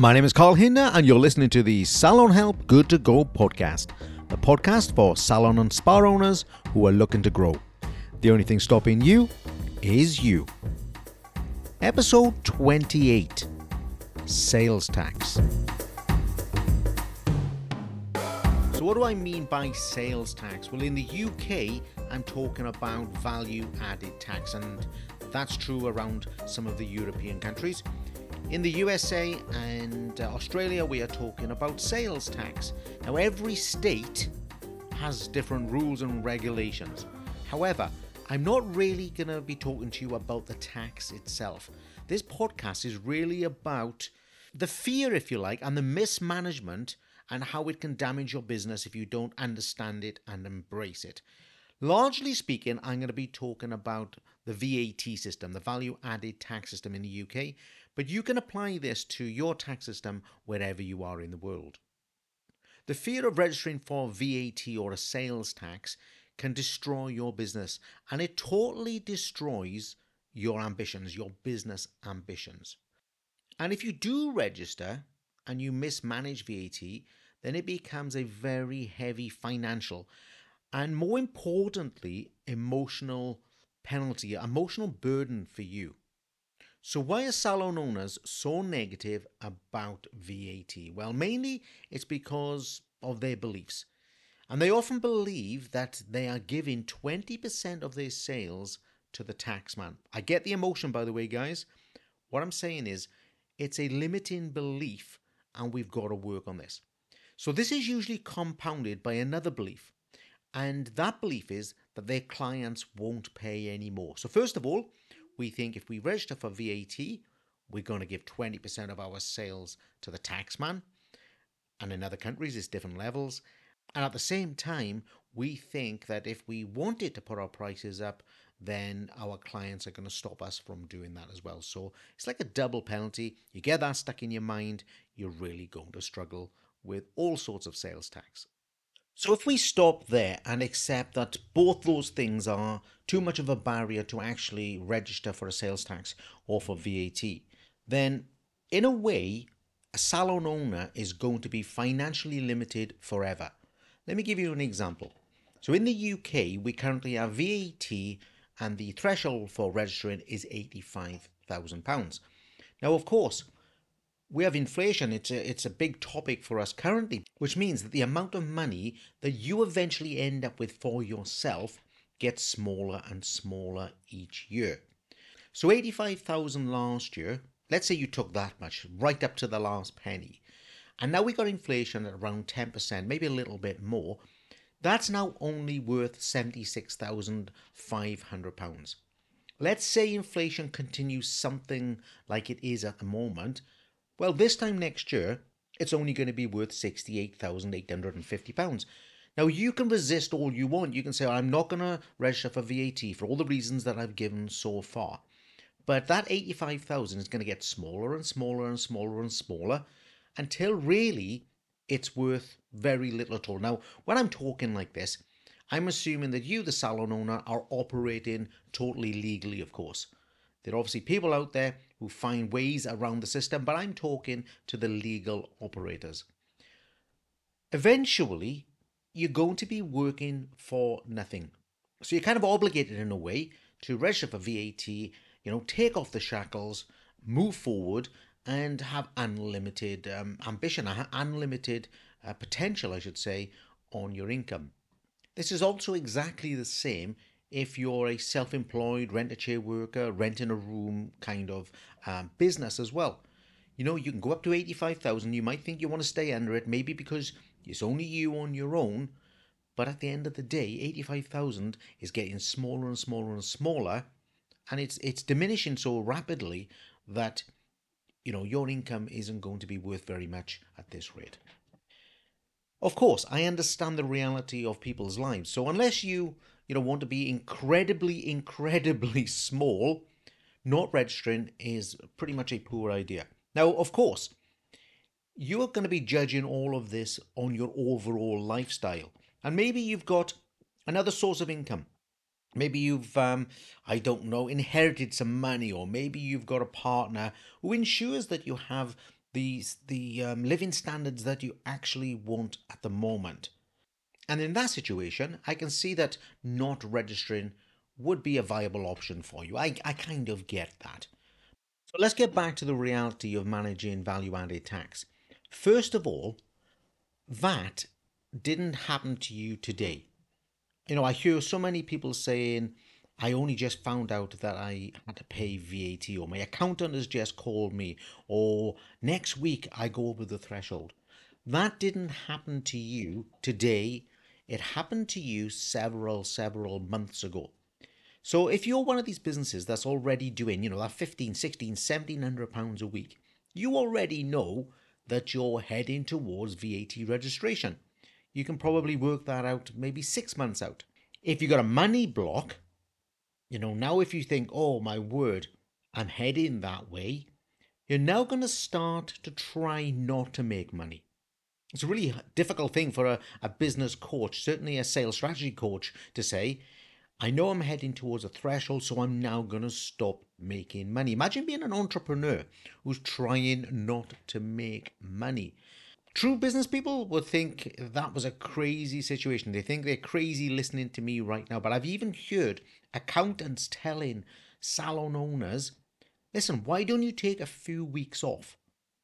My name is Carl Hinder, and you're listening to the Salon Help Good to Go podcast, the podcast for salon and spa owners who are looking to grow. The only thing stopping you is you. Episode 28 Sales Tax. So, what do I mean by sales tax? Well, in the UK, I'm talking about value added tax, and that's true around some of the European countries. In the USA and uh, Australia, we are talking about sales tax. Now, every state has different rules and regulations. However, I'm not really going to be talking to you about the tax itself. This podcast is really about the fear, if you like, and the mismanagement and how it can damage your business if you don't understand it and embrace it. Largely speaking, I'm going to be talking about the VAT system, the value added tax system in the UK, but you can apply this to your tax system wherever you are in the world. The fear of registering for VAT or a sales tax can destroy your business and it totally destroys your ambitions, your business ambitions. And if you do register and you mismanage VAT, then it becomes a very heavy financial and more importantly, emotional penalty, emotional burden for you. So, why are salon owners so negative about VAT? Well, mainly it's because of their beliefs. And they often believe that they are giving 20% of their sales to the taxman. I get the emotion, by the way, guys. What I'm saying is it's a limiting belief, and we've got to work on this. So, this is usually compounded by another belief, and that belief is that their clients won't pay anymore. So, first of all, we think if we register for VAT, we're going to give 20% of our sales to the taxman. And in other countries, it's different levels. And at the same time, we think that if we wanted to put our prices up, then our clients are going to stop us from doing that as well. So it's like a double penalty. You get that stuck in your mind, you're really going to struggle with all sorts of sales tax. So if we stop there and accept that both those things are too much of a barrier to actually register for a sales tax or for VAT, then in a way, a salon owner is going to be financially limited forever. Let me give you an example. So in the UK, we currently have VAT and the threshold for registering is £85,000. Now, of course, we have inflation. It's a, it's a big topic for us currently, which means that the amount of money that you eventually end up with for yourself gets smaller and smaller each year. So 85,000 last year, let's say you took that much, right up to the last penny. And now we got inflation at around 10%, maybe a little bit more. That's now only worth £76,500. Let's say inflation continues something like it is at the moment well, this time next year, it's only going to be worth £68,850. Now, you can resist all you want. You can say, I'm not going to register for VAT for all the reasons that I've given so far. But that 85,000 is going to get smaller and smaller and smaller and smaller until really it's worth very little at all. Now, when I'm talking like this, I'm assuming that you, the salon owner, are operating totally legally, of course. There are obviously people out there who find ways around the system, but I'm talking to the legal operators. Eventually, you're going to be working for nothing. So you're kind of obligated in a way to register for VAT, you know, take off the shackles, move forward, and have unlimited um, ambition, unlimited uh, potential, I should say, on your income. This is also exactly the same if you're a self employed rent a chair worker, renting a room kind of um, business as well. You know, you can go up to 85,000. You might think you want to stay under it, maybe because it's only you on your own. But at the end of the day, 85,000 is getting smaller and smaller and smaller. And it's, it's diminishing so rapidly that, you know, your income isn't going to be worth very much at this rate. Of course, I understand the reality of people's lives. So unless you you know, want to be incredibly, incredibly small, not registering is pretty much a poor idea. Now, of course, you are going to be judging all of this on your overall lifestyle. And maybe you've got another source of income. Maybe you've, um, I don't know, inherited some money, or maybe you've got a partner who ensures that you have the, the um, living standards that you actually want at the moment. And in that situation, I can see that not registering would be a viable option for you. I, I kind of get that. So let's get back to the reality of managing value added tax. First of all, that didn't happen to you today. You know, I hear so many people saying, I only just found out that I had to pay VAT, or my accountant has just called me, or next week I go over the threshold. That didn't happen to you today. It happened to you several, several months ago. So if you're one of these businesses that's already doing, you know, that 15, 16, 1700 pounds a week, you already know that you're heading towards VAT registration. You can probably work that out maybe six months out. If you've got a money block, you know, now if you think, oh my word, I'm heading that way, you're now going to start to try not to make money. It's a really difficult thing for a, a business coach, certainly a sales strategy coach, to say, I know I'm heading towards a threshold, so I'm now going to stop making money. Imagine being an entrepreneur who's trying not to make money. True business people would think that was a crazy situation. They think they're crazy listening to me right now. But I've even heard accountants telling salon owners, listen, why don't you take a few weeks off?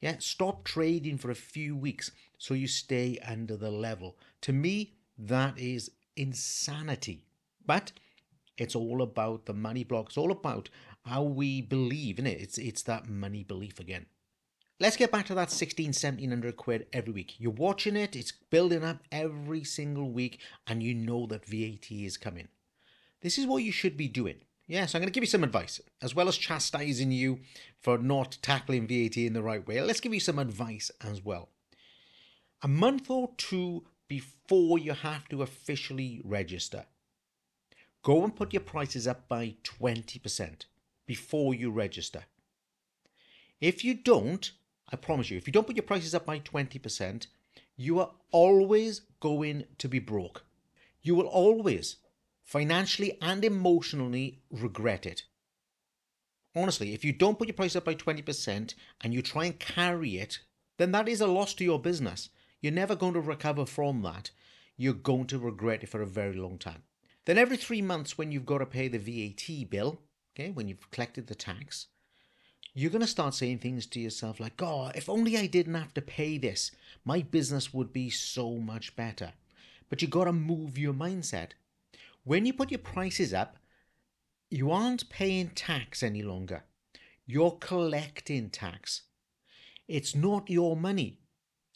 Yeah, stop trading for a few weeks so you stay under the level. To me, that is insanity. But it's all about the money block. It's all about how we believe in it. It's it's that money belief again. Let's get back to that 16, 1700 quid every week. You're watching it, it's building up every single week, and you know that VAT is coming. This is what you should be doing. Yes, I'm going to give you some advice, as well as chastising you for not tackling VAT in the right way. Let's give you some advice as well. A month or two before you have to officially register, go and put your prices up by 20% before you register. If you don't, I promise you, if you don't put your prices up by 20%, you are always going to be broke. You will always, financially and emotionally, regret it. Honestly, if you don't put your price up by 20% and you try and carry it, then that is a loss to your business. You're never going to recover from that. You're going to regret it for a very long time. Then every three months, when you've got to pay the VAT bill, okay, when you've collected the tax, you're going to start saying things to yourself like, God, if only I didn't have to pay this, my business would be so much better. But you've got to move your mindset. When you put your prices up, you aren't paying tax any longer. You're collecting tax. It's not your money.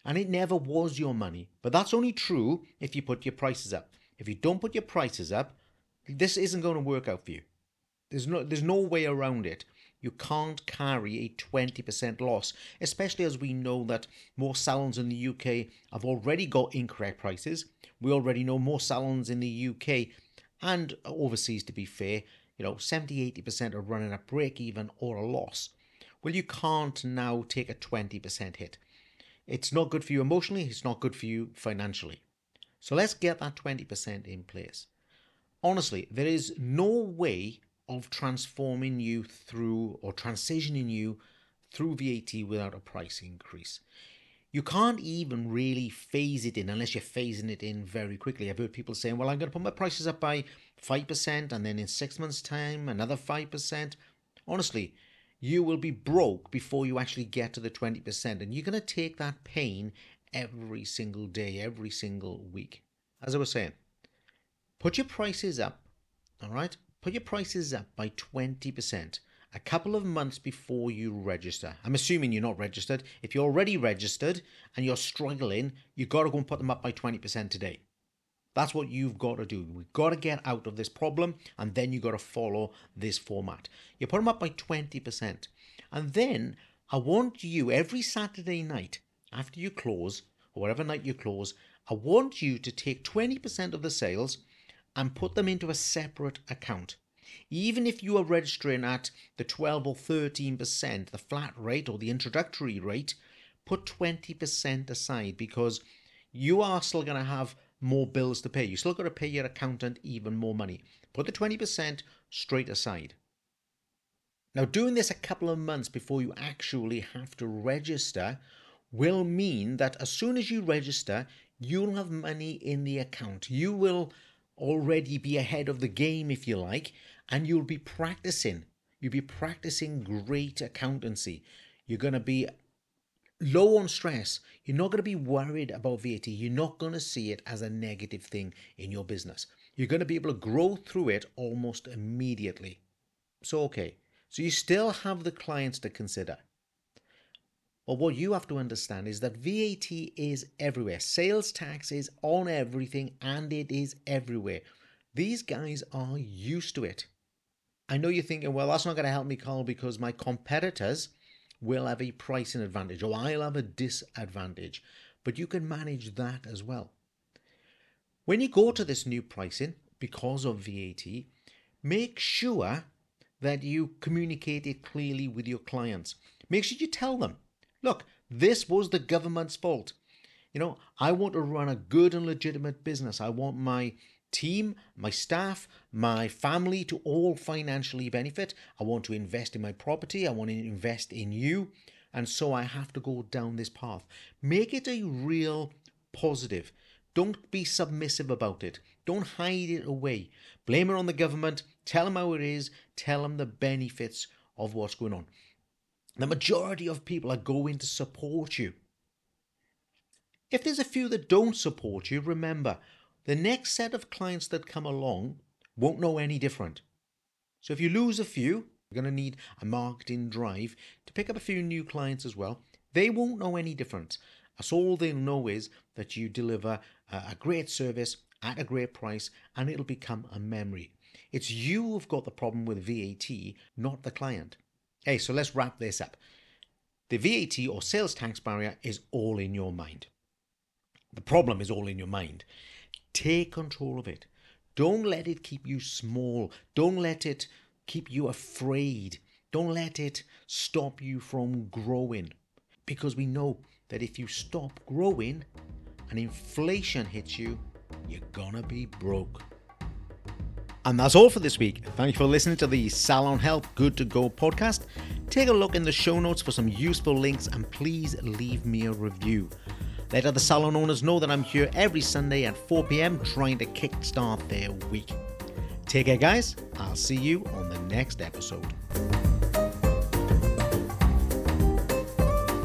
And it never was your money. But that's only true if you put your prices up. If you don't put your prices up, this isn't going to work out for you. There's no, there's no way around it. You can't carry a 20% loss, especially as we know that more salons in the UK have already got incorrect prices. We already know more salons in the UK and overseas, to be fair, you know, 70 80% are running a break even or a loss. Well, you can't now take a 20% hit. It's not good for you emotionally, it's not good for you financially. So let's get that 20% in place. Honestly, there is no way of transforming you through or transitioning you through VAT without a price increase. You can't even really phase it in unless you're phasing it in very quickly. I've heard people saying, well, I'm going to put my prices up by 5% and then in six months' time, another 5%. Honestly, you will be broke before you actually get to the 20%. And you're going to take that pain every single day, every single week. As I was saying, put your prices up, all right? put your prices up by 20% a couple of months before you register. I'm assuming you're not registered. If you're already registered and you're struggling, you've got to go and put them up by 20% today. That's what you've got to do. We've got to get out of this problem and then you've got to follow this format. You put them up by 20%. And then I want you every Saturday night after you close, or whatever night you close, I want you to take 20% of the sales and put them into a separate account. Even if you are registering at the 12 or 13%, the flat rate or the introductory rate, put 20% aside because you are still going to have more bills to pay. You still got to pay your accountant even more money. Put the 20% straight aside. Now, doing this a couple of months before you actually have to register will mean that as soon as you register, you'll have money in the account. You will already be ahead of the game, if you like, and you'll be practicing. You'll be practicing great accountancy. You're going to be low on stress. You're not going to be worried about VAT. You're not going to see it as a negative thing in your business. You're going to be able to grow through it almost immediately. So, okay. So you still have the clients to consider. But what you have to understand is that VAT is everywhere. Sales tax is on everything and it is everywhere. These guys are used to it. I know you're thinking, well, that's not going to help me, Carl, because my competitors will have a pricing advantage or I'll have a disadvantage. But you can manage that as well. When you go to this new pricing because of VAT, make sure that you communicate it clearly with your clients. Make sure you tell them Look, this was the government's fault. You know, I want to run a good and legitimate business. I want my team, my staff, my family to all financially benefit. I want to invest in my property. I want to invest in you. And so I have to go down this path. Make it a real positive. Don't be submissive about it. Don't hide it away. Blame it on the government. Tell them how it is. Tell them the benefits of what's going on. The majority of people are going to support you. If there's a few that don't support you, remember the next set of clients that come along won't know any different. So if you lose a few, you're going to need a marketing drive to pick up a few new clients as well. They won't know any different. That's all they'll know is that you deliver a great service at a great price and it'll become a memory. It's you who've got the problem with VAT, not the client. Hey, so let's wrap this up. The VAT or sales tax barrier is all in your mind. The problem is all in your mind. Take control of it. Don't let it keep you small. Don't let it keep you afraid. Don't let it stop you from growing. Because we know that if you stop growing and inflation hits you, you're gonna be broke. And that's all for this week. Thank you for listening to the Salon Help Good to Go podcast. Take a look in the show notes for some useful links and please leave me a review. Let other salon owners know that I'm here every Sunday at 4 pm trying to kickstart their week. Take care, guys. I'll see you on the next episode.